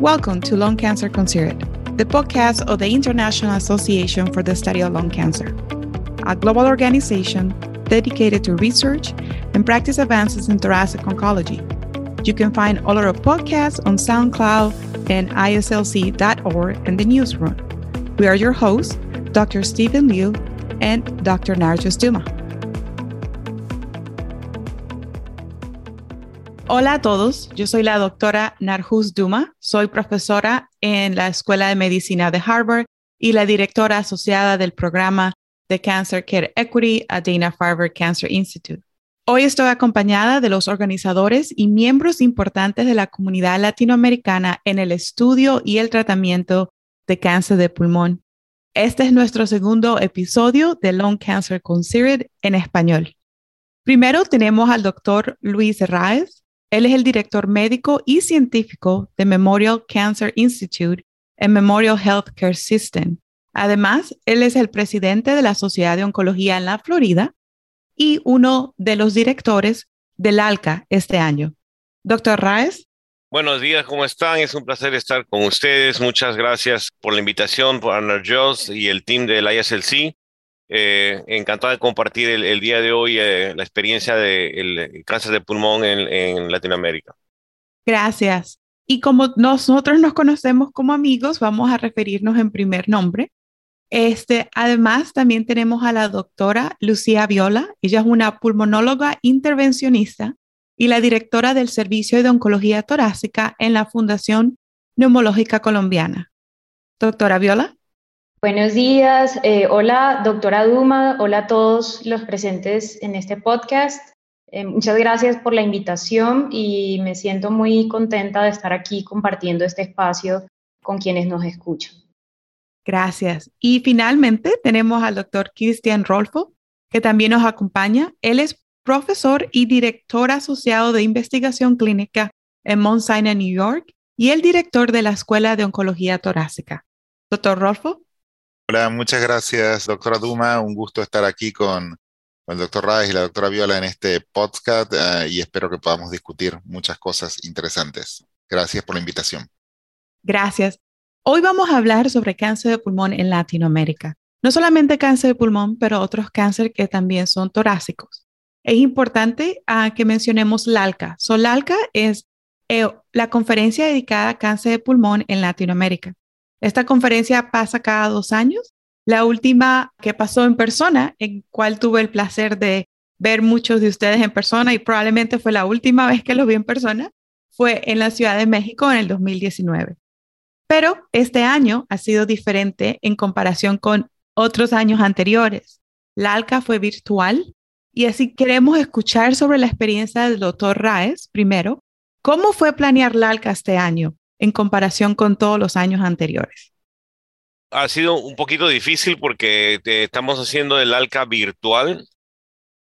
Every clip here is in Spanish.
Welcome to Lung Cancer Considered, the podcast of the International Association for the Study of Lung Cancer, a global organization dedicated to research and practice advances in thoracic oncology. You can find all our podcasts on SoundCloud and ISLC.org and the newsroom. We are your hosts, Dr. Stephen Liu and Dr. Narjus Duma. Hola a todos, yo soy la doctora Narjus Duma, soy profesora en la Escuela de Medicina de Harvard y la directora asociada del programa de Cancer Care Equity a Dana-Farber Cancer Institute. Hoy estoy acompañada de los organizadores y miembros importantes de la comunidad latinoamericana en el estudio y el tratamiento de cáncer de pulmón. Este es nuestro segundo episodio de Lung Cancer Considered en español. Primero tenemos al doctor Luis Raez, él es el director médico y científico de Memorial Cancer Institute en Memorial Healthcare System. Además, él es el presidente de la Sociedad de Oncología en la Florida y uno de los directores del ALCA este año. Doctor Raes. Buenos días, ¿cómo están? Es un placer estar con ustedes. Muchas gracias por la invitación, por Arnold Jones y el team del ISLC. Eh, encantado de compartir el, día de hoy eh, la experiencia del cáncer de pulmón en, Latinoamérica. Gracias. Y como nosotros nos conocemos como amigos, vamos a referirnos en primer nombre. Este, además, también tenemos a la doctora Lucía Viola. Ella es una pulmonóloga intervencionista y la directora del Servicio de Oncología Torácica en la Fundación Neumológica Colombiana. Doctora Viola. Buenos días, eh, hola doctora Duma, hola a todos los presentes en este podcast. Eh, muchas gracias por la invitación y me siento muy contenta de estar aquí compartiendo este espacio con quienes nos escuchan. Gracias. Y finalmente tenemos al doctor Cristian Rolfo, que también nos acompaña. Él es profesor y director asociado de investigación clínica en Mount Sinai, New York, y el director de la Escuela de Oncología Torácica. Doctor Rolfo. Hola, muchas gracias, doctora Duma. Un gusto estar aquí con, el doctor Reyes y la doctora Viola en este podcast eh, y espero que podamos discutir muchas cosas interesantes. Gracias por la invitación. Gracias. Hoy vamos a hablar sobre cáncer de pulmón en Latinoamérica. No solamente cáncer de pulmón, pero otros cánceres que también son torácicos. Es importante ah, que mencionemos LALCA. So, LALCA es eh, la conferencia dedicada a cáncer de pulmón en Latinoamérica. Esta conferencia pasa cada dos años. La última que pasó en persona, en cual tuve el placer de ver muchos de ustedes en persona y probablemente fue la última vez que los vi en persona, fue en la Ciudad de México en el 2019. Pero este año ha sido diferente en comparación con otros años anteriores. La ALCA fue virtual y así queremos escuchar sobre la experiencia del doctor Raes primero. ¿Cómo fue planear la ALCA este año? En comparación con todos los años anteriores? Ha sido un poquito difícil porque eh, estamos haciendo el ALCA virtual.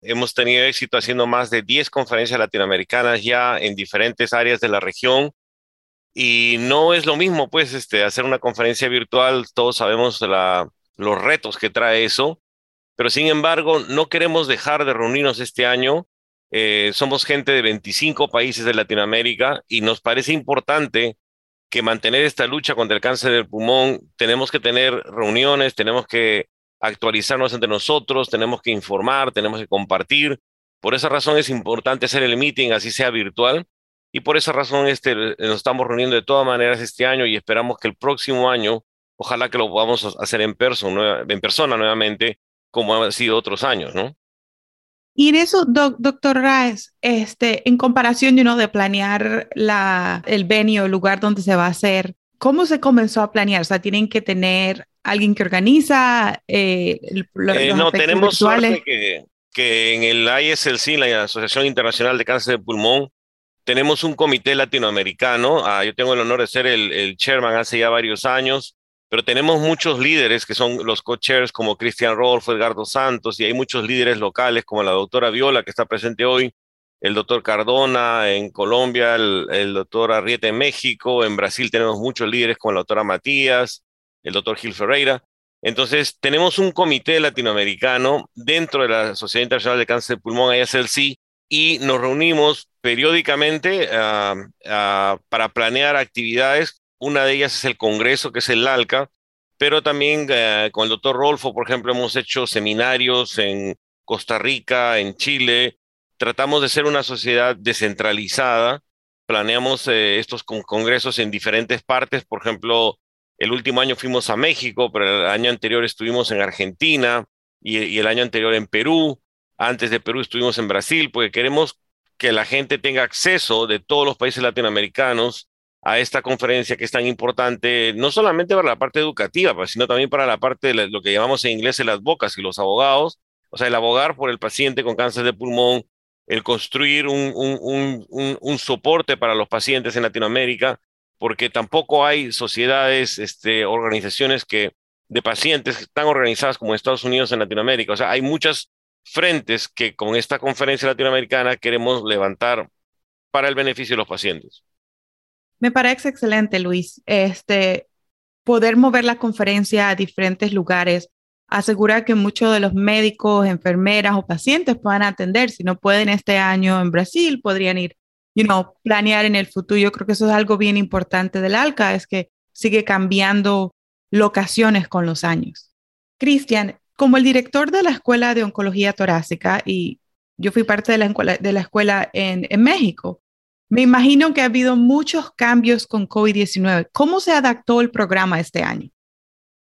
Hemos tenido éxito haciendo más de 10 conferencias latinoamericanas ya en diferentes áreas de la región. Y no es lo mismo, pues, este, hacer una conferencia virtual. Todos sabemos los retos que trae eso. Pero sin embargo, no queremos dejar de reunirnos este año. Eh, somos gente de 25 países de Latinoamérica y nos parece importante que mantener esta lucha contra el cáncer del pulmón, tenemos que tener reuniones, tenemos que actualizarnos entre nosotros, tenemos que informar, tenemos que compartir. Por esa razón es importante hacer el meeting, así sea virtual. Y por esa razón este, nos estamos reuniendo de todas maneras este año y esperamos que el próximo año, ojalá que lo podamos hacer en, persona, en persona nuevamente, como han sido otros años, ¿no? Y en eso, doctor Raes, este, en comparación you de planear la, el venio, el lugar donde se va a hacer, ¿cómo se comenzó a planear? O sea, tienen que tener alguien que organiza eh, eh No, tenemos suerte que, que en el ISLC, la Asociación Internacional de Cáncer de Pulmón, tenemos un comité latinoamericano. Ah, yo tengo el honor de ser el, el chairman hace ya varios años pero tenemos muchos líderes que son los co-chairs como Cristian Rolfo, Edgardo Santos, y hay muchos líderes locales como la doctora Viola, que está presente hoy, el doctor Cardona en Colombia, el, doctor Arrieta en México, en Brasil tenemos muchos líderes como la doctora Matías, el doctor Gil Ferreira. Entonces, tenemos un comité latinoamericano dentro de la Sociedad Internacional de Cáncer de Pulmón, ISLC, y nos reunimos periódicamente ah, ah, para planear actividades Una de ellas es el Congreso, que es el ALCA, pero también eh, con el doctor Rolfo, por ejemplo, hemos hecho seminarios en Costa Rica, en Chile. Tratamos de ser una sociedad descentralizada. Planeamos eh, estos congresos en diferentes partes. Por ejemplo, el último año fuimos a México, pero el año anterior estuvimos en Argentina y, el año anterior en Perú. Antes de Perú estuvimos en Brasil, porque queremos que la gente tenga acceso de todos los países latinoamericanos a esta conferencia que es tan importante, no solamente para la parte educativa, pues, sino también para la parte de lo que llamamos en inglés las bocas y los abogados, o sea, el abogar por el paciente con cáncer de pulmón, el construir un, un, un, un soporte para los pacientes en Latinoamérica, porque tampoco hay sociedades, este, organizaciones que de pacientes tan organizadas como Estados Unidos en Latinoamérica. O sea, hay muchas frentes que con esta conferencia latinoamericana queremos levantar para el beneficio de los pacientes. Me parece excelente, Luis. Este, poder mover la conferencia a diferentes lugares asegura que muchos de los médicos, enfermeras o pacientes puedan atender. Si no pueden este año en Brasil, podrían ir, you know, planear en el futuro. Yo creo que eso es algo bien importante del ALCA, es que sigue cambiando locaciones con los años. Cristian, como el director de la Escuela de Oncología Torácica, y yo fui parte de la escuela, en México, me imagino que ha habido muchos cambios con COVID-19. ¿Cómo se adaptó el programa este año?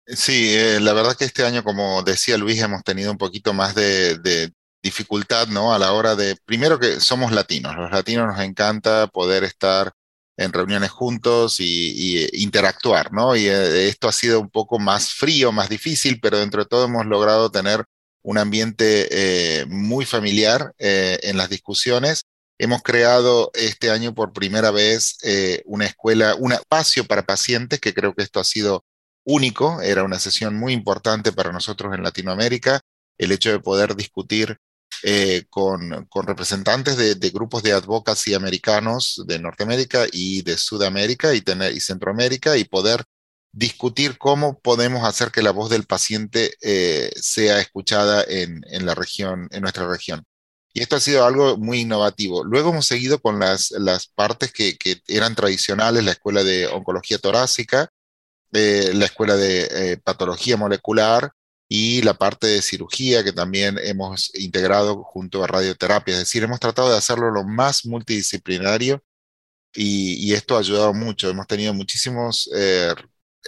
Sí, eh, la verdad que este año, como decía Luis, hemos tenido un poquito más de, dificultad, ¿no? A la hora de, primero que somos latinos, los latinos nos encanta poder estar en reuniones juntos y, interactuar, ¿no? Y eh, esto ha sido un poco más frío, más difícil, pero dentro de todo hemos logrado tener un ambiente eh, muy familiar en las discusiones Hemos creado este año por primera vez eh, una escuela, un espacio para pacientes, que creo que esto ha sido único, era una sesión muy importante para nosotros en Latinoamérica, el hecho de poder discutir eh, con, representantes de, grupos de advocacy americanos de Norteamérica y de Sudamérica y, Centroamérica y poder discutir cómo podemos hacer que la voz del paciente eh, sea escuchada en, la región, en nuestra región. Y esto ha sido algo muy innovativo. Luego hemos seguido con las, las partes que, eran tradicionales, la escuela de oncología torácica, eh, la escuela de eh, patología molecular y la parte de cirugía que también hemos integrado junto a radioterapia. Es decir, hemos tratado de hacerlo lo más multidisciplinario y, esto ha ayudado mucho. Hemos tenido muchísimos eh,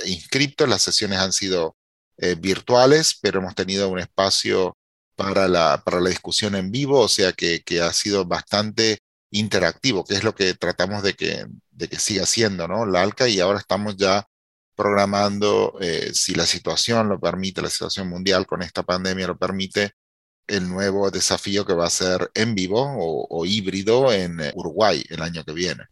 inscriptos, las sesiones han sido virtuales, pero hemos tenido un espacio para la, para la discusión en vivo, o sea que, que, ha sido bastante interactivo, que es lo que tratamos de que, de que siga siendo, ¿no? La ALCA y ahora estamos ya programando, eh, si la situación lo permite, la situación mundial con esta pandemia lo permite, el nuevo desafío que va a ser en vivo o, o híbrido en eh, Uruguay el año que viene.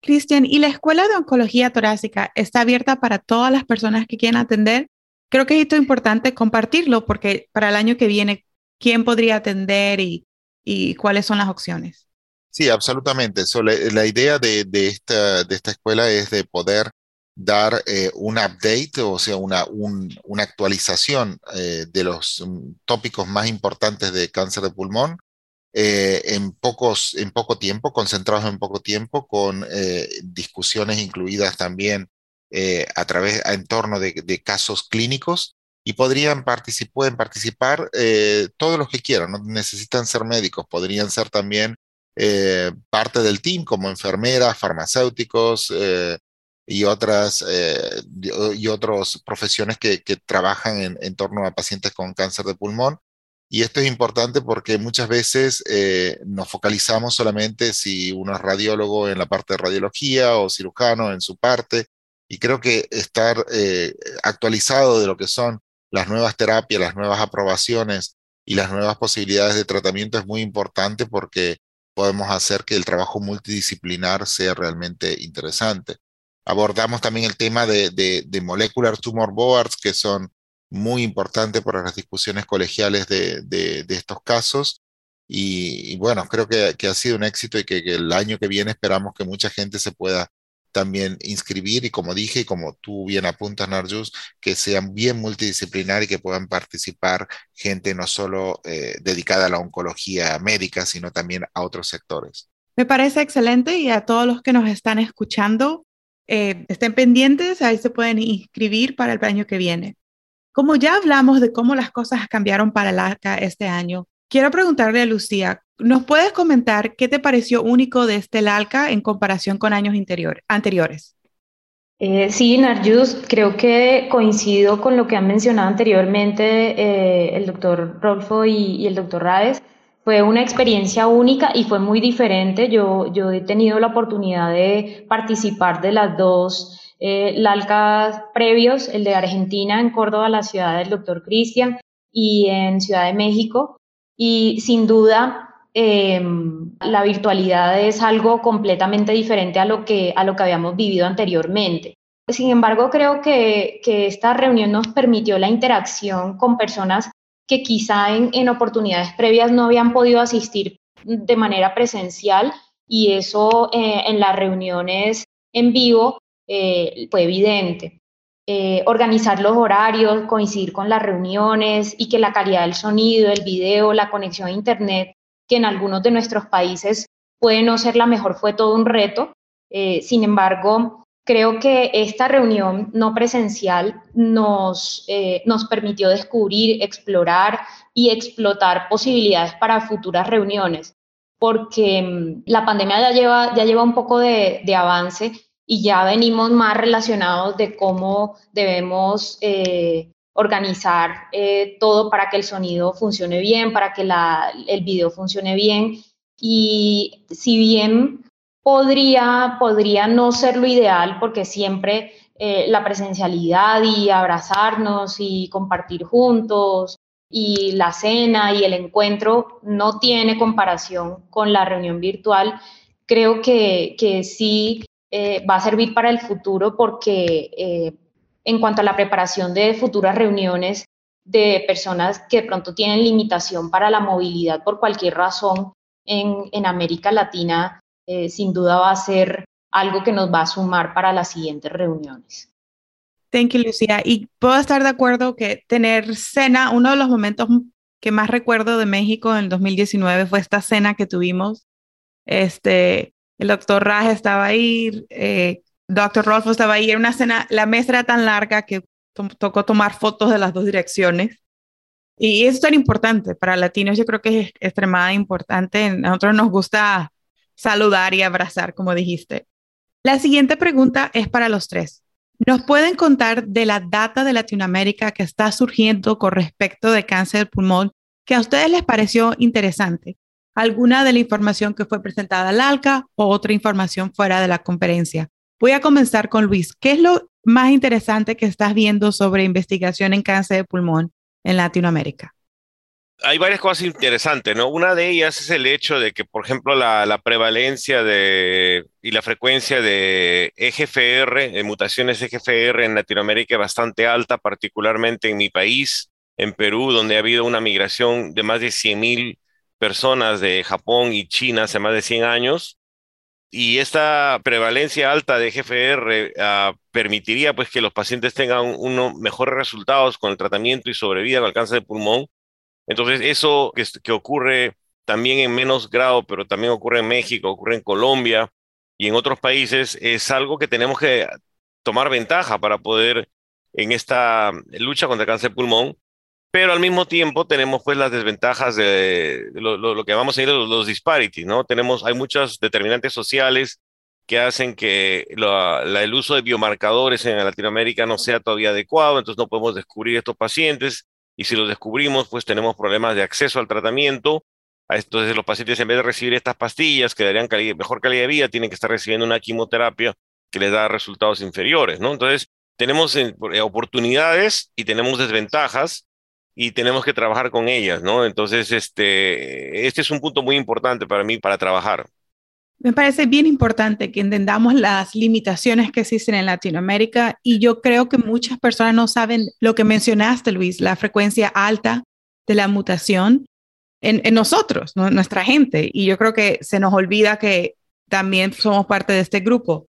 Cristian, ¿y la Escuela de Oncología Torácica está abierta para todas las personas que quieran atender creo que es importante compartirlo porque para el año que viene, ¿quién podría atender y, y cuáles son las opciones? Sí, absolutamente. la, idea de, de, esta, de esta escuela es de poder dar eh, un update, o sea, una, una actualización eh, de los mm, tópicos más importantes de cáncer de pulmón eh, en, pocos, en poco tiempo, concentrados en poco tiempo, con discusiones incluidas también eh, a través, en torno de, casos clínicos y podrían participar, pueden participar eh, todos los que quieran, no necesitan ser médicos, podrían ser también eh, parte del team como enfermeras, farmacéuticos y otras y otras profesiones que, trabajan en, en, torno a pacientes con cáncer de pulmón. Y esto es importante porque muchas veces nos focalizamos solamente si uno es radiólogo en la parte de radiología o cirujano en su parte, y creo que estar eh, actualizado de lo que son las nuevas terapias, las nuevas aprobaciones y las nuevas posibilidades de tratamiento es muy importante porque podemos hacer que el trabajo multidisciplinar sea realmente interesante. Abordamos también el tema de, de, molecular tumor boards, que son muy importantes para las discusiones colegiales de, de estos casos. Y, bueno, creo que, que, ha sido un éxito y que, que el año que viene esperamos que mucha gente se pueda también inscribir y como dije como tú bien apuntas, Narjus, que sean bien multidisciplinar y que puedan participar gente no solo eh, dedicada a la oncología médica, sino también a otros sectores. Me parece excelente y a todos los que nos están escuchando, eh, estén pendientes, ahí se pueden inscribir para el año que viene. Como ya hablamos de cómo las cosas cambiaron para el ALCA este año, quiero preguntarle a Lucía, ¿nos puedes comentar qué te pareció único de este ALCA en comparación con años anteriores? Eh, sí, Narjus, creo que coincido con lo que han mencionado anteriormente eh, el doctor Rolfo y, el doctor Rades. Fue una experiencia única y fue muy diferente. Yo, yo he tenido la oportunidad de participar de las dos eh, LALCA previos, el de Argentina en Córdoba, la ciudad del doctor Cristian, y en Ciudad de México. Y sin duda, em, la virtualidad es algo completamente diferente a lo, que, a lo que habíamos vivido anteriormente. Sin embargo, creo que, que esta reunión nos permitió la interacción con personas que quizá en, en oportunidades previas no habían podido asistir de manera presencial y eso eh, en las reuniones en vivo eh, fue evidente. Eh, organizar los horarios, coincidir con las reuniones y que la calidad del sonido, el video, la conexión a Internet, que en algunos de nuestros países puede no ser la mejor, fue todo un reto. Eh, sin embargo, creo que esta reunión no presencial nos, nos permitió descubrir, explorar y explotar posibilidades para futuras reuniones, porque mm, la pandemia ya lleva, ya lleva un poco de avance y ya venimos más relacionados de cómo debemos eh, organizar eh, todo para que el sonido funcione bien, para que el video funcione bien. Y si bien podría, podría no ser lo ideal, porque siempre eh, la presencialidad y abrazarnos y compartir juntos y la cena y el encuentro no tiene comparación con la reunión virtual, creo que, que sí eh, va a servir para el futuro porque eh, en cuanto a la preparación de futuras reuniones de personas que de pronto tienen limitación para la movilidad por cualquier razón en, América Latina, eh, sin duda va a ser algo que nos va a sumar para las siguientes reuniones. Thank you, Lucía. Y puedo estar de acuerdo que tener cena, uno de los momentos que más recuerdo de México en el 2019 fue esta cena que tuvimos, este, el doctor Raj estaba ahí, eh, doctor Rolfo estaba ahí, era una cena, la mesa era tan larga que tocó tomar fotos de las dos direcciones. Y eso es tan importante para latinos, yo creo que es extremadamente importante. A nosotros nos gusta saludar y abrazar, como dijiste. La siguiente pregunta es para los tres. ¿Nos pueden contar de la data de Latinoamérica que está surgiendo con respecto de cáncer de pulmón que a ustedes les pareció interesante? Alguna de la información que fue presentada al ALCA o otra información fuera de la conferencia. Voy a comenzar con Luis. ¿Qué es lo más interesante que estás viendo sobre investigación en cáncer de pulmón en Latinoamérica? Hay varias cosas interesantes, ¿no? Una de ellas es el hecho de que, por ejemplo, la, prevalencia de, y la frecuencia de EGFR, de mutaciones EGFR en Latinoamérica es bastante alta, particularmente en mi país, en Perú, donde ha habido una migración de más de 100.000 personas de Japón y China hace más de 100 años. Y esta prevalencia alta de GFR ah, permitiría pues que los pacientes tengan unos mejores resultados con el tratamiento y sobrevida el cáncer de pulmón. Entonces, eso que, que ocurre también en menos grado, pero también ocurre en México, ocurre en Colombia y en otros países, es algo que tenemos que tomar ventaja para poder en esta lucha contra el cáncer de pulmón pero al mismo tiempo tenemos pues las desventajas de, lo, que vamos a ir los, los disparities, ¿no? Tenemos, hay muchos determinantes sociales que hacen que el uso de biomarcadores en Latinoamérica no sea todavía adecuado, entonces no podemos descubrir estos pacientes y si los descubrimos pues tenemos problemas de acceso al tratamiento, entonces los pacientes en vez de recibir estas pastillas que darían mejor calidad de vida, tienen que estar recibiendo una quimioterapia que les da resultados inferiores, ¿no? Entonces tenemos eh, oportunidades y tenemos desventajas y tenemos que trabajar con ellas, ¿no? Entonces, este, este es un punto muy importante para mí para trabajar. Me parece bien importante que entendamos las limitaciones que existen en Latinoamérica y yo creo que muchas personas no saben lo que mencionaste, Luis, la frecuencia alta de la mutación en, en nosotros, nuestra gente. Y yo creo que se nos olvida que también somos parte de este grupo.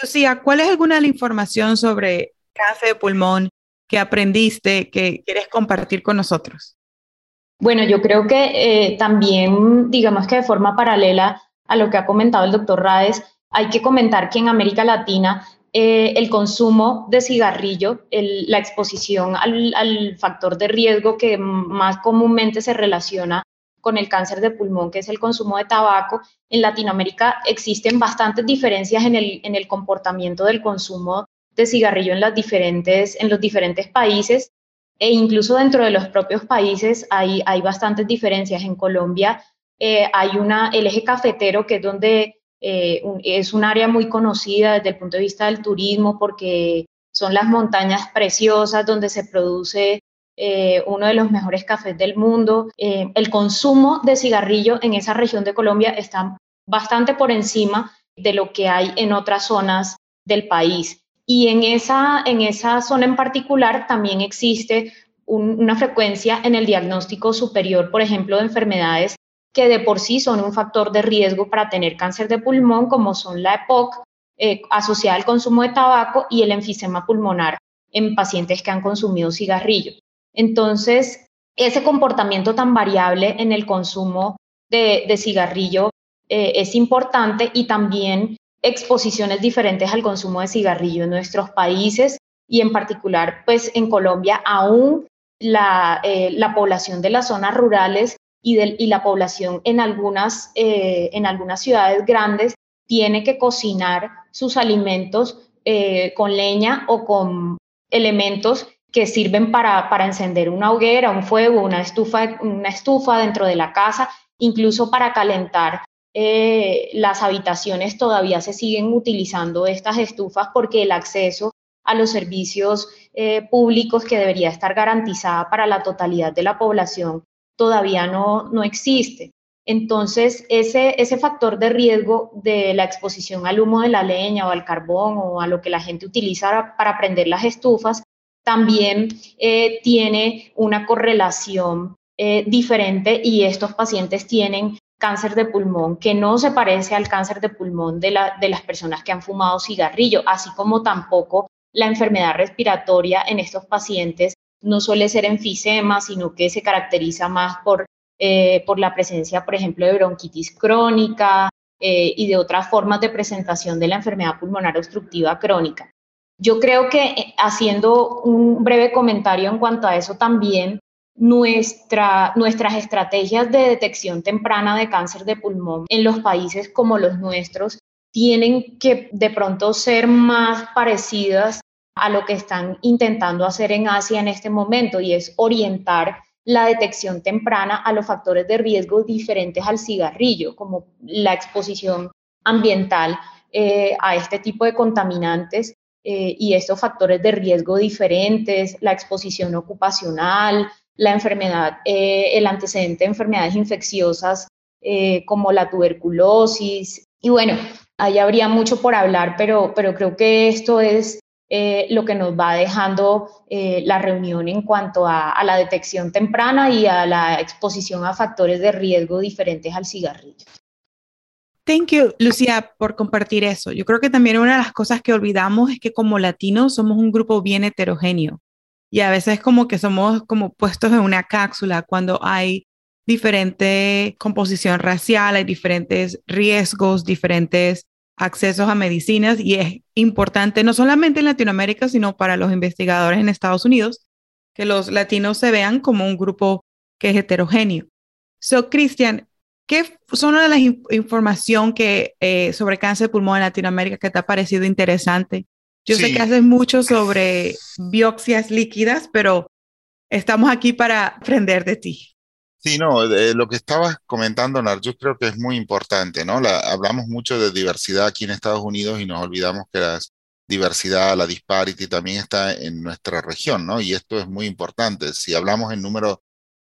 Lucía, ¿cuál es alguna de la información sobre cáncer de pulmón que aprendiste que quieres compartir con nosotros? Bueno, yo creo que eh, también, digamos que de forma paralela a lo que ha comentado el doctor Rades, hay que comentar que en América Latina eh, el consumo de cigarrillo, la exposición al, factor de riesgo que más comúnmente se relaciona con el cáncer de pulmón, que es el consumo de tabaco, en Latinoamérica existen bastantes diferencias en el, en el comportamiento del consumo de cigarrillo en, los diferentes países e incluso dentro de los propios países hay, hay bastantes diferencias. En Colombia eh, hay una, el eje cafetero, que es donde eh, es un área muy conocida desde el punto de vista del turismo porque son las montañas preciosas donde se produce eh, uno de los mejores cafés del mundo. el consumo de cigarrillo en esa región de Colombia está bastante por encima de lo que hay en otras zonas del país. Y en esa, en esa zona en particular también existe una frecuencia en el diagnóstico superior, por ejemplo, de enfermedades que de por sí son un factor de riesgo para tener cáncer de pulmón, como son la EPOC, eh, asociada al consumo de tabaco, y el enfisema pulmonar en pacientes que han consumido cigarrillo. Entonces, ese comportamiento tan variable en el consumo de, cigarrillo eh, es importante y también exposiciones diferentes al consumo de cigarrillo en nuestros países y en particular, pues en Colombia, aún la, eh, la población de las zonas rurales y, y la población en algunas, eh, en algunas ciudades grandes tiene que cocinar sus alimentos eh, con leña o con elementos que sirven para, para, encender una hoguera, un fuego, una estufa, una estufa dentro de la casa, incluso para calentar eh, las habitaciones todavía se siguen utilizando estas estufas porque el acceso a los servicios eh, públicos que debería estar garantizada para la totalidad de la población todavía no, no existe. Entonces, ese, ese factor de riesgo de la exposición al humo de la leña o al carbón o a lo que la gente utiliza para prender las estufas, también eh, tiene una correlación diferente y estos pacientes tienen cáncer de pulmón que no se parece al cáncer de pulmón de, las personas que han fumado cigarrillo, así como tampoco la enfermedad respiratoria en estos pacientes no suele ser enfisema, sino que se caracteriza más por, eh, por la presencia, por ejemplo, de bronquitis crónica eh, y de otras formas de presentación de la enfermedad pulmonar obstructiva crónica. Yo creo que eh, haciendo un breve comentario en cuanto a eso también, nuestra, nuestras estrategias de detección temprana de cáncer de pulmón en los países como los nuestros tienen que de pronto ser más parecidas a lo que están intentando hacer en Asia en este momento y es orientar la detección temprana a los factores de riesgo diferentes al cigarrillo, como la exposición ambiental eh, a este tipo de contaminantes eh, y estos factores de riesgo diferentes, la exposición ocupacional, la enfermedad, eh, el antecedente de enfermedades infecciosas eh, como la tuberculosis. Y bueno, ahí habría mucho por hablar, pero, pero creo que esto es eh, lo que nos va dejando la reunión en cuanto a, a, la detección temprana y a la exposición a factores de riesgo diferentes al cigarrillo. Thank you, Lucía, por compartir eso. Yo creo que también una de las cosas que olvidamos es que como latinos somos un grupo bien heterogéneo y a veces como que somos como puestos en una cápsula cuando hay diferente composición racial, hay diferentes riesgos, diferentes accesos a medicinas y es importante no solamente en Latinoamérica, sino para los investigadores en Estados Unidos, que los latinos se vean como un grupo que es heterogéneo. So, Cristian, ¿qué son las información que eh, sobre cáncer de pulmón en Latinoamérica que te ha parecido interesante yo sé que haces mucho sobre biopsias líquidas, pero estamos aquí para aprender de ti. Sí, no, lo que estabas comentando, yo creo que es muy importante, ¿no? hablamos mucho de diversidad aquí en Estados Unidos y nos olvidamos que la diversidad, la disparity también está en nuestra región, ¿no? Y esto es muy importante. Si hablamos en número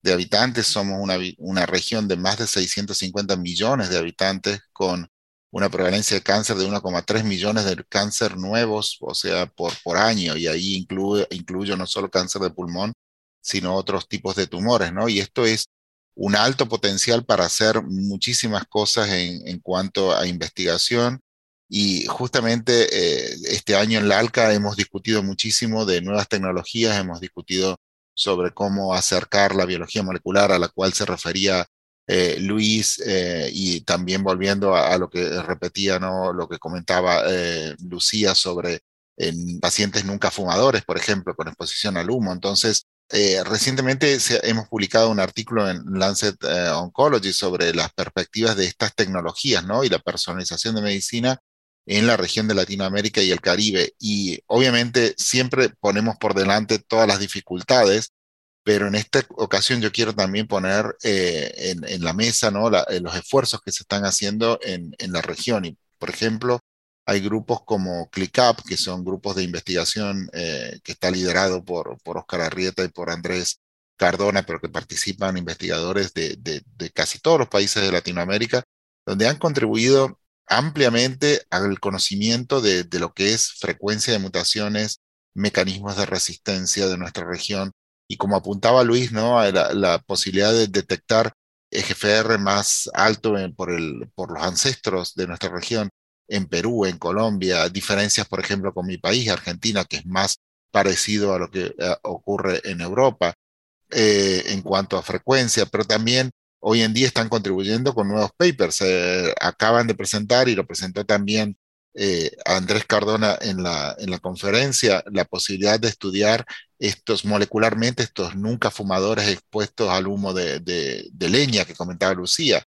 de habitantes, somos una, una región de más de 650 millones de habitantes con una prevalencia de cáncer de 1,3 millones de cáncer nuevos, o sea, por, por año, y ahí incluye, incluyo no solo cáncer de pulmón, sino otros tipos de tumores, ¿no? Y esto es un alto potencial para hacer muchísimas cosas en, en cuanto a investigación. Y justamente eh, este año en la ALCA hemos discutido muchísimo de nuevas tecnologías, hemos discutido sobre cómo acercar la biología molecular a la cual se refería eh, Luis, eh, y también volviendo a, lo que repetía, ¿no? lo que comentaba eh, Lucía sobre en pacientes nunca fumadores, por ejemplo, con exposición al humo. Entonces, recientemente hemos publicado un artículo en Lancet Oncology sobre las perspectivas de estas tecnologías ¿no? y la personalización de medicina en la región de Latinoamérica y el Caribe. Y obviamente siempre ponemos por delante todas las dificultades, pero en esta ocasión yo quiero también poner eh, en, la mesa ¿no? los esfuerzos que se están haciendo en, en la región. Y, por ejemplo, hay grupos como ClickUp, que son grupos de investigación eh, que está liderado por, por Oscar Arrieta y por Andrés Cardona, pero que participan investigadores de, casi todos los países de Latinoamérica, donde han contribuido ampliamente al conocimiento de, lo que es frecuencia de mutaciones, mecanismos de resistencia de nuestra región. Y como apuntaba Luis, ¿no? la, posibilidad de detectar EGFR más alto por, el, por los ancestros de nuestra región en Perú, en Colombia, diferencias, por ejemplo, con mi país, Argentina, que es más parecido a lo que eh, ocurre en Europa eh, en cuanto a frecuencia, pero también hoy en día están contribuyendo con nuevos papers. Eh, acaban de presentar, y lo presentó también Andrés Cardona en la, en la conferencia, la posibilidad de estudiar estos molecularmente, estos nunca fumadores expuestos al humo de, de leña que comentaba Lucía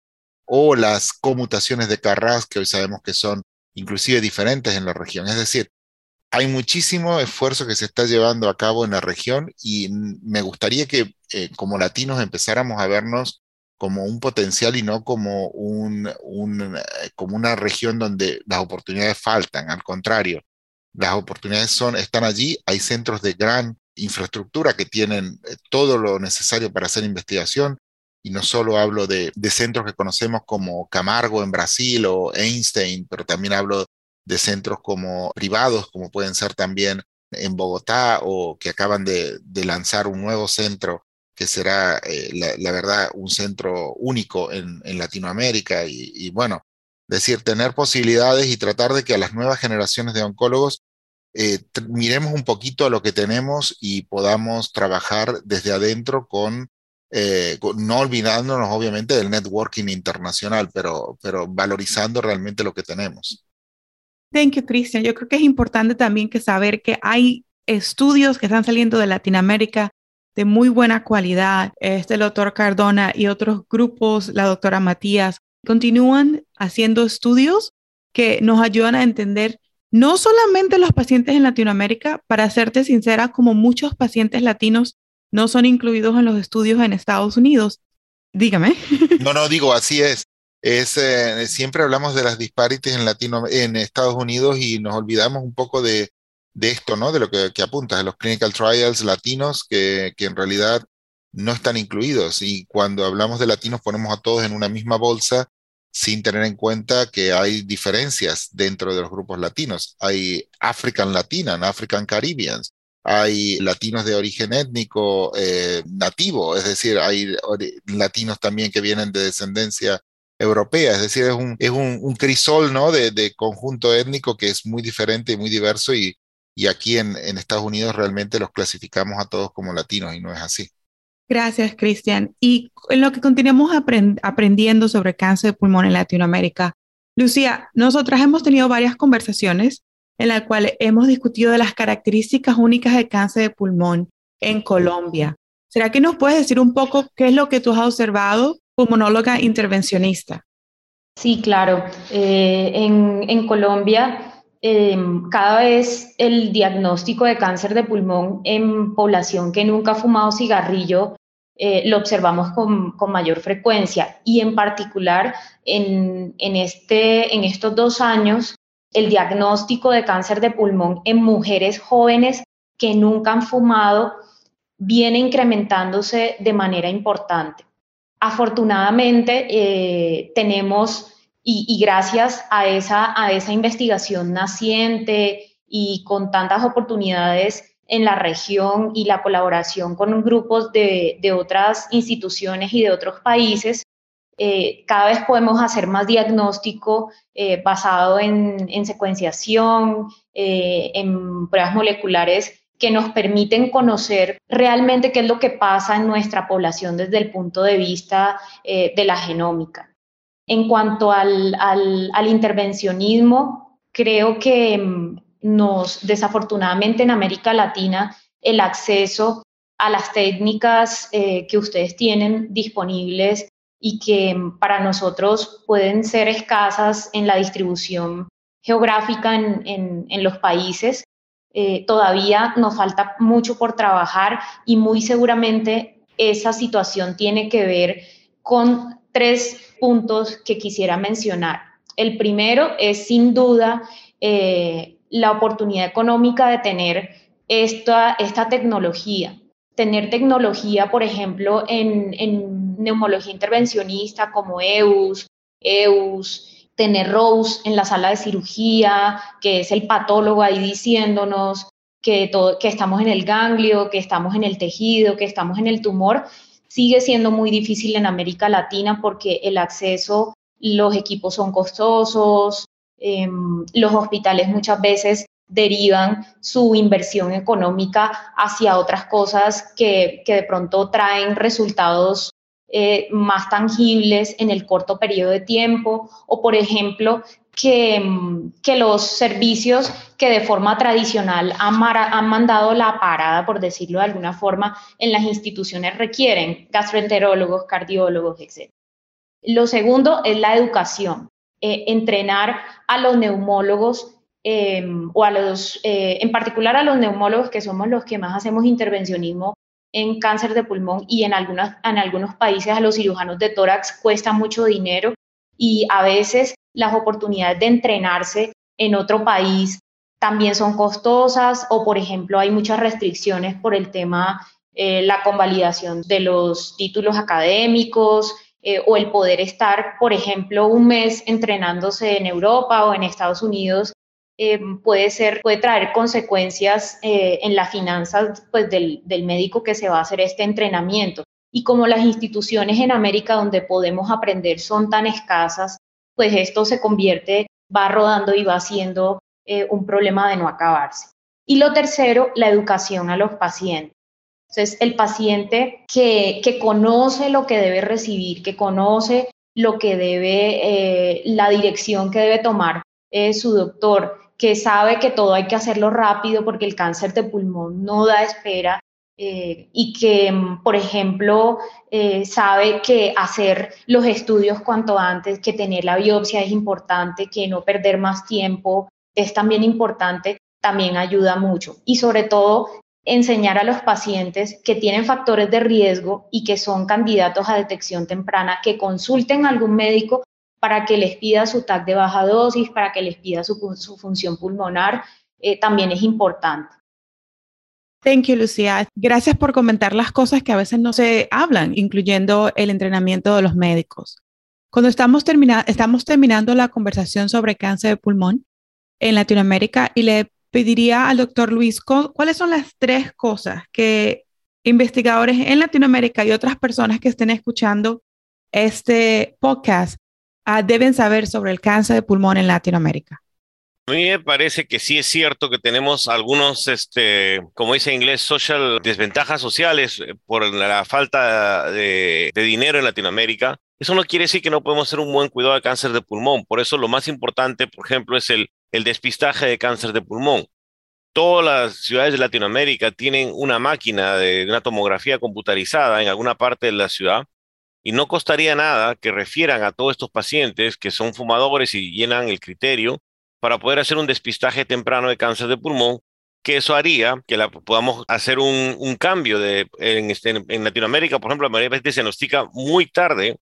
o las comutaciones de Carras, que hoy sabemos que son inclusive diferentes en la región. Es decir, hay muchísimo esfuerzo que se está llevando a cabo en la región y me gustaría que eh, como latinos empezáramos a vernos como un potencial y no como, un, eh, como una región donde las oportunidades faltan. Al contrario, las oportunidades son, están allí, hay centros de gran infraestructura que tienen eh, todo lo necesario para hacer investigación, y no solo hablo de, centros que conocemos como Camargo en Brasil o Einstein, pero también hablo de centros como privados, como pueden ser también en Bogotá o que acaban de, lanzar un nuevo centro que será, eh, la, verdad, un centro único en, Latinoamérica. Y, bueno, decir, tener posibilidades y tratar de que a las nuevas generaciones de oncólogos eh, miremos un poquito a lo que tenemos y podamos trabajar desde adentro con eh, no olvidándonos obviamente del networking internacional, pero, pero valorizando realmente lo que tenemos. Thank you, Cristian. Yo creo que es importante también que saber que hay estudios que están saliendo de Latinoamérica de muy buena cualidad. Este el doctor Cardona y otros grupos, la doctora Matías, continúan haciendo estudios que nos ayudan a entender no solamente los pacientes en Latinoamérica, para serte sincera, como muchos pacientes latinos no son incluidos en los estudios en Estados Unidos. Dígame. No, no, digo, así es. Es, eh, siempre hablamos de las disparities en, Latino, en Estados Unidos y nos olvidamos un poco de, de esto, ¿no? De lo que, que, apuntas, de los clinical trials latinos que, que, en realidad no están incluidos. Y cuando hablamos de latinos ponemos a todos en una misma bolsa sin tener en cuenta que hay diferencias dentro de los grupos latinos. Hay African Latinan, African Caribbeans, hay latinos de origen étnico eh, nativo, es decir, hay latinos también que vienen de descendencia europea, es decir, es un, es un, crisol ¿no? de, conjunto étnico que es muy diferente y muy diverso y, y aquí en, en, Estados Unidos realmente los clasificamos a todos como latinos y no es así. Gracias, Cristian. Y en lo que continuamos aprendiendo sobre cáncer de pulmón en Latinoamérica, Lucía, nosotras hemos tenido varias conversaciones en la cual hemos discutido de las características únicas de cáncer de pulmón en Colombia. ¿Será que nos puedes decir un poco qué es lo que tú has observado como monóloga intervencionista? Sí, claro. Eh, en, Colombia, em, cada vez el diagnóstico de cáncer de pulmón en población que nunca ha fumado cigarrillo eh, lo observamos con, mayor frecuencia y en particular en, este, en estos dos años el diagnóstico de cáncer de pulmón en mujeres jóvenes que nunca han fumado viene incrementándose de manera importante. Afortunadamente, eh, tenemos, y, gracias a esa, a esa investigación naciente y con tantas oportunidades en la región y la colaboración con grupos de, de otras instituciones y de otros países, eh, cada vez podemos hacer más diagnóstico eh, basado en, secuenciación, eh, en pruebas moleculares que nos permiten conocer realmente qué es lo que pasa en nuestra población desde el punto de vista de la genómica. En cuanto al, intervencionismo, creo que mm, nos, desafortunadamente en América Latina, el acceso a las técnicas eh, que ustedes tienen disponibles y que para nosotros pueden ser escasas en la distribución geográfica en, los países. Eh, todavía nos falta mucho por trabajar y muy seguramente esa situación tiene que ver con tres puntos que quisiera mencionar. El primero es sin duda eh, la oportunidad económica de tener esta, esta tecnología. Tener tecnología, por ejemplo, en, en neumología intervencionista como EUS, EUS, tener Rose en la sala de cirugía, que es el patólogo ahí diciéndonos que, todo, que estamos en el ganglio, que estamos en el tejido, que estamos en el tumor, sigue siendo muy difícil en América Latina porque el acceso, los equipos son costosos, em, los hospitales muchas veces derivan su inversión económica hacia otras cosas que, de pronto traen resultados eh, más tangibles en el corto periodo de tiempo. O, por ejemplo, que, los servicios que de forma tradicional han, han, mandado la parada, por decirlo de alguna forma, en las instituciones requieren gastroenterólogos, cardiólogos, etc. Lo segundo es la educación, eh, entrenar a los neumólogos Em, o a los, eh, en particular a los neumólogos, que somos los que más hacemos intervencionismo en cáncer de pulmón y en, algunas, en algunos países a los cirujanos de tórax cuesta mucho dinero y a veces las oportunidades de entrenarse en otro país también son costosas o, por ejemplo, hay muchas restricciones por el tema, eh, la convalidación de los títulos académicos eh, o el poder estar, por ejemplo, un mes entrenándose en Europa o en Estados Unidos eh, puede ser, puede traer consecuencias eh, en la finanzas pues, del, del, médico que se va a hacer este entrenamiento. Y como las instituciones en América donde podemos aprender son tan escasas, pues esto se convierte, va rodando y va siendo eh, un problema de no acabarse. Y lo tercero, la educación a los pacientes. Entonces, el paciente que, que conoce lo que debe recibir, que conoce lo que debe, la dirección que debe tomar su doctor, que sabe que todo hay que hacerlo rápido porque el cáncer de pulmón no da espera eh, y que, mm, por ejemplo, eh, sabe que hacer los estudios cuanto antes, que tener la biopsia es importante, que no perder más tiempo es también importante, también ayuda mucho. Y sobre todo, enseñar a los pacientes que tienen factores de riesgo y que son candidatos a detección temprana, que consulten a algún médico para que les pida su TAC de baja dosis, para que les pida su, función pulmonar, eh, también es importante. Thank you, Lucía. Gracias por comentar las cosas que a veces no se hablan, incluyendo el entrenamiento de los médicos. Cuando estamos, estamos terminando la conversación sobre cáncer de pulmón en Latinoamérica y le pediría al doctor Luis cuáles son las tres cosas que investigadores en Latinoamérica y otras personas que estén escuchando este podcast Ah, deben saber sobre el cáncer de pulmón en Latinoamérica? A mí me parece que sí es cierto que tenemos algunos, este, como dice en inglés, social desventajas sociales eh, por la falta de, dinero en Latinoamérica. Eso no quiere decir que no podemos hacer un buen cuidado de cáncer de pulmón. Por eso lo más importante, por ejemplo, es el, el despistaje de cáncer de pulmón. Todas las ciudades de Latinoamérica tienen una máquina de una tomografía computarizada en alguna parte de la ciudad y no costaría nada que refieran a todos estos pacientes que son fumadores y llenan el criterio para poder hacer un despistaje temprano de cáncer de pulmón, que eso haría que la, podamos hacer un, cambio este, en, Latinoamérica, por ejemplo, la mayoría de veces se diagnostica muy tarde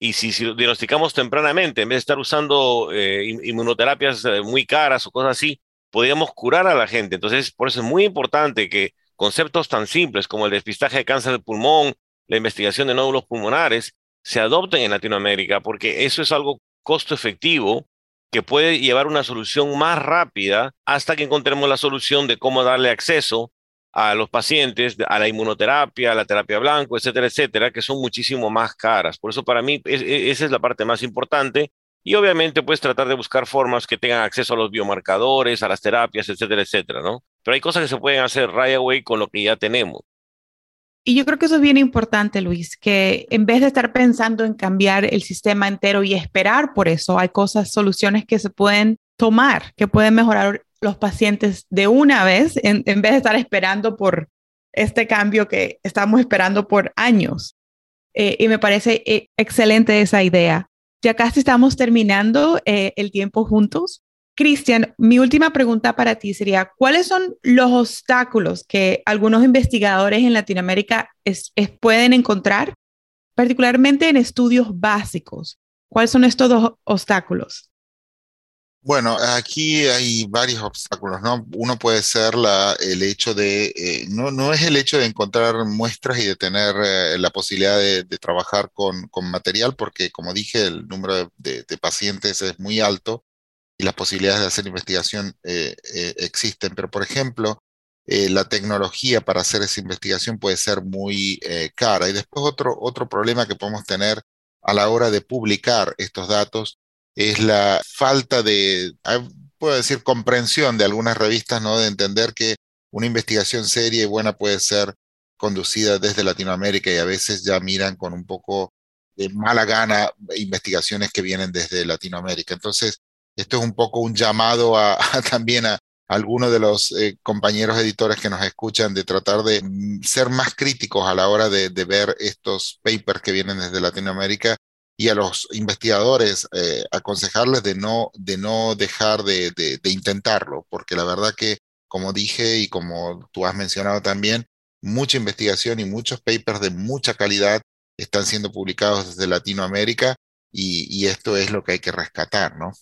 y si, diagnosticamos tempranamente, en vez de estar usando eh, inmunoterapias eh, muy caras o cosas así, podríamos curar a la gente. Entonces, por eso es muy importante que conceptos tan simples como el despistaje de cáncer de pulmón, la investigación de nódulos pulmonares se adopten en Latinoamérica, porque eso es algo costo efectivo que puede llevar una solución más rápida hasta que encontremos la solución de cómo darle acceso a los pacientes a la inmunoterapia, a la terapia blanco, etcétera, etcétera, que son muchísimo más caras. Por eso para mí e, esa es la parte más importante. Y obviamente puedes tratar de buscar formas que tengan acceso a los biomarcadores, a las terapias, etcétera, etcétera, ¿no? Pero hay cosas que se pueden hacer right away con lo que ya tenemos. Y yo creo que eso es bien importante, Luis, que en vez de estar pensando en cambiar el sistema entero y esperar por eso, hay cosas, soluciones que se pueden tomar, que pueden mejorar los pacientes de una vez en, vez de estar esperando por este cambio que estamos esperando por años. Eh, y me parece eh, excelente esa idea. Ya casi estamos terminando eh, el tiempo juntos. Cristian, mi última pregunta para ti sería, ¿cuáles son los obstáculos que algunos investigadores en Latinoamérica pueden encontrar, particularmente en estudios básicos? ¿Cuáles son estos dos obstáculos? Bueno, aquí hay varios obstáculos, ¿no? Uno puede ser el hecho de, eh, no, no es el hecho de encontrar muestras y de tener eh, la posibilidad de, trabajar con, con, material, porque como dije, el número de, pacientes es muy alto y las posibilidades de hacer investigación eh, existen. Pero, por ejemplo, la tecnología para hacer esa investigación puede ser muy cara. Y después otro, otro problema que podemos tener a la hora de publicar estos datos es la falta de, ah, puedo decir, comprensión de algunas revistas, ¿no? De entender que una investigación seria y buena puede ser conducida desde Latinoamérica y a veces ya miran con un poco de mala gana investigaciones que vienen desde Latinoamérica. Entonces, esto es un poco un llamado a, también a, algunos de los eh, compañeros editores que nos escuchan de tratar de mm, ser más críticos a la hora de, de ver estos papers que vienen desde Latinoamérica y a los investigadores eh, aconsejarles de no, de no dejar de, intentarlo, porque la verdad que, como dije y como tú has mencionado también, mucha investigación y muchos papers de mucha calidad están siendo publicados desde Latinoamérica y, y esto es lo que hay que rescatar, ¿no?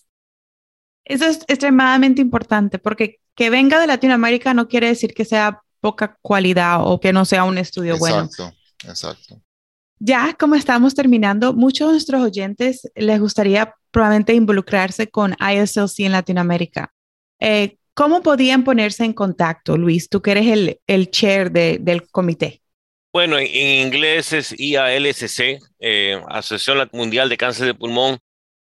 Eso es extremadamente importante porque que venga de Latinoamérica no quiere decir que sea poca cualidad o que no sea un estudio bueno. Exacto, exacto. Ya como estamos terminando, muchos de nuestros oyentes les gustaría probablemente involucrarse con ISLC en Latinoamérica. Eh, ¿Cómo podían ponerse en contacto, Luis? Tú que eres el, el chair del comité. Bueno, en, inglés es IALSC, eh, Asociación Mundial de Cáncer de Pulmón.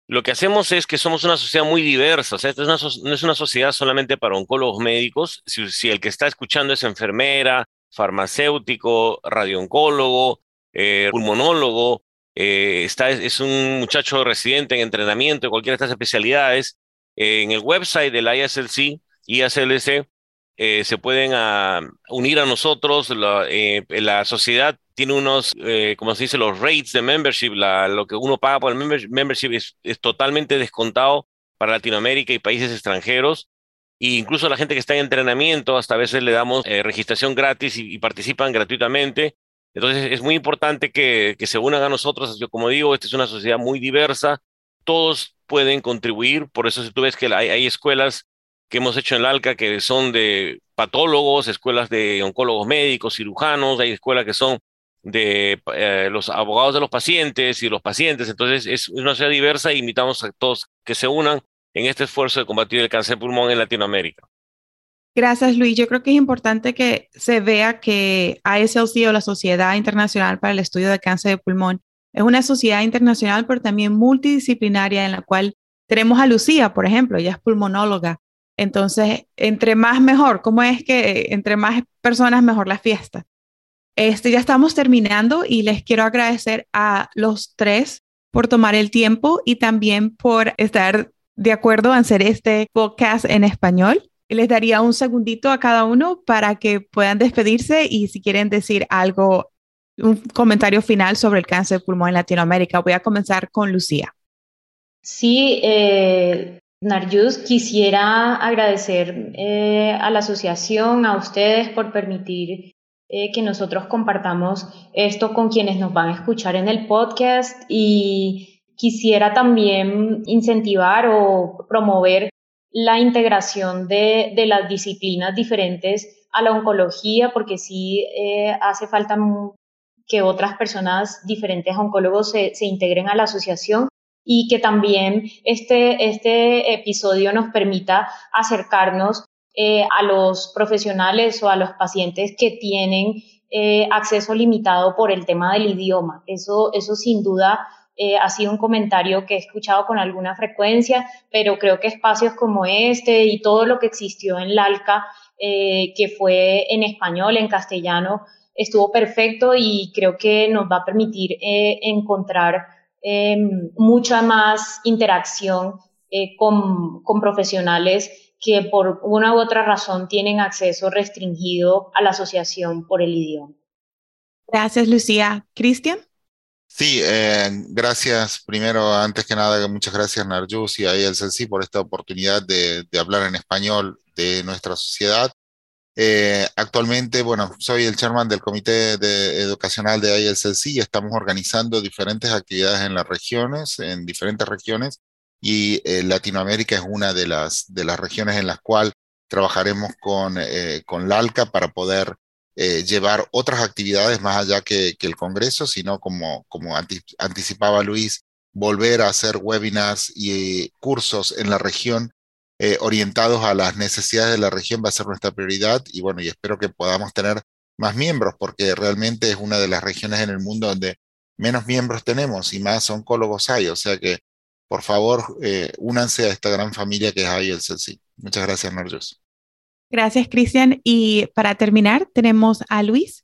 Lo que hacemos es que somos una sociedad muy diversa. O sea, esta no es una sociedad solamente para oncólogos médicos. Si, el que está escuchando es enfermera, farmacéutico, radiooncólogo, eh, pulmonólogo, eh, está, es un muchacho residente en entrenamiento cualquiera de estas especialidades. en el website del ISLC, ISLC, eh, se pueden ah, unir a nosotros. La, la sociedad tiene unos, como se dice, los rates de membership, lo que uno paga por el membership es, totalmente descontado para Latinoamérica y países extranjeros. E incluso la gente que está en entrenamiento, hasta a veces le damos registración gratis y, participan gratuitamente. Entonces es muy importante que, se unan a nosotros. Yo como digo, esta es una sociedad muy diversa, todos pueden contribuir, por eso si tú ves que hay, escuelas que hemos hecho en el ALCA que son de patólogos, escuelas de oncólogos médicos, cirujanos, hay escuelas que son de eh, los abogados de los pacientes y los pacientes. Entonces es una sociedad diversa e invitamos a todos que se unan en este esfuerzo de combatir el cáncer de pulmón en Latinoamérica. Gracias, Luis. Yo creo que es importante que se vea que ISLC o la Sociedad Internacional para el Estudio de Cáncer de Pulmón es una sociedad internacional, pero también multidisciplinaria en la cual tenemos a Lucía, por ejemplo, ella es pulmonóloga. Entonces, entre más mejor, ¿cómo es que entre más personas mejor la fiesta? Este, ya estamos terminando y les quiero agradecer a los tres por tomar el tiempo y también por estar de acuerdo en hacer este podcast en español. Les daría un segundito a cada uno para que puedan despedirse y si quieren decir algo, un comentario final sobre el cáncer de pulmón en Latinoamérica. Voy a comenzar con Lucía. Sí, eh, Narjus, quisiera agradecer eh, a la asociación, a ustedes por permitir eh, que nosotros compartamos esto con quienes nos van a escuchar en el podcast. Y quisiera también incentivar o promover la integración de, las disciplinas diferentes a la oncología, porque sí eh, hace falta que otras personas diferentes a oncólogos se, integren a la asociación y que también este, este episodio nos permita acercarnos eh, a los profesionales o a los pacientes que tienen eh, acceso limitado por el tema del idioma. Eso, eso sin duda eh, ha sido un comentario que he escuchado con alguna frecuencia, pero creo que espacios como este y todo lo que existió en Lalca, que fue en español, en castellano, estuvo perfecto y creo que nos va a permitir eh, encontrar mucha más interacción con, con profesionales que por una u otra razón tienen acceso restringido a la asociación por el idioma. Gracias, Lucía. Cristian. Sí, eh, gracias. Primero, antes que nada, muchas gracias Narjus y a ILCC por esta oportunidad de, hablar en español de nuestra sociedad. Eh, actualmente, bueno, soy el chairman del Comité Educacional de ILCC y estamos organizando diferentes actividades en las regiones, en diferentes regiones, y eh, Latinoamérica es una de las, de las regiones en las cuales trabajaremos con, con la ALCA para poder eh, llevar otras actividades más allá que, el Congreso, sino como, como anticipaba Luis, volver a hacer webinars y cursos en la región eh, orientados a las necesidades de la región va a ser nuestra prioridad y bueno, y espero que podamos tener más miembros porque realmente es una de las regiones en el mundo donde menos miembros tenemos y más oncólogos hay, o sea que por favor eh, únanse a esta gran familia que es IELTS. Muchas gracias, Norjus. Gracias, Cristian. Y para terminar, tenemos a Luis.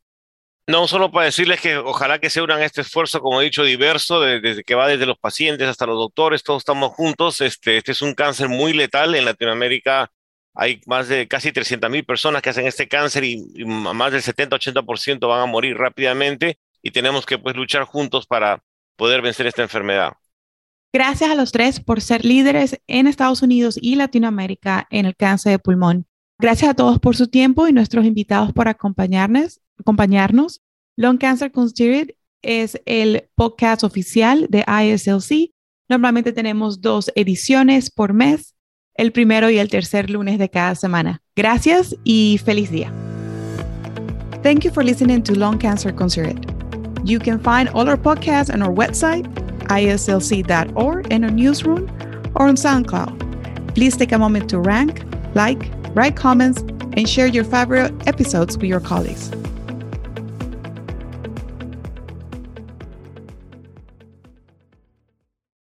No, solo para decirles que ojalá que se unan a este esfuerzo, como he dicho, diverso, desde que va desde los pacientes hasta los doctores, todos estamos juntos. Este, este es un cáncer muy letal. En Latinoamérica hay más de casi 300 mil personas que hacen este cáncer y, más del 70-80% van a morir rápidamente y tenemos que pues luchar juntos para poder vencer esta enfermedad. Gracias a los tres por ser líderes en Estados Unidos y Latinoamérica en el cáncer de pulmón. Gracias a todos por su tiempo y nuestros invitados por acompañarnos. Acompañarnos. Lung Cancer Considered es el podcast oficial de ISLC. Normalmente tenemos dos ediciones por mes, el primero y el tercer lunes de cada semana. Gracias y feliz día. Thank you for listening to Lung Cancer Considered. You can find all our podcasts on our website, islc.org, in our newsroom, or on SoundCloud. Please take a moment to rank, like, write comments, and share your favorite episodes with your colleagues.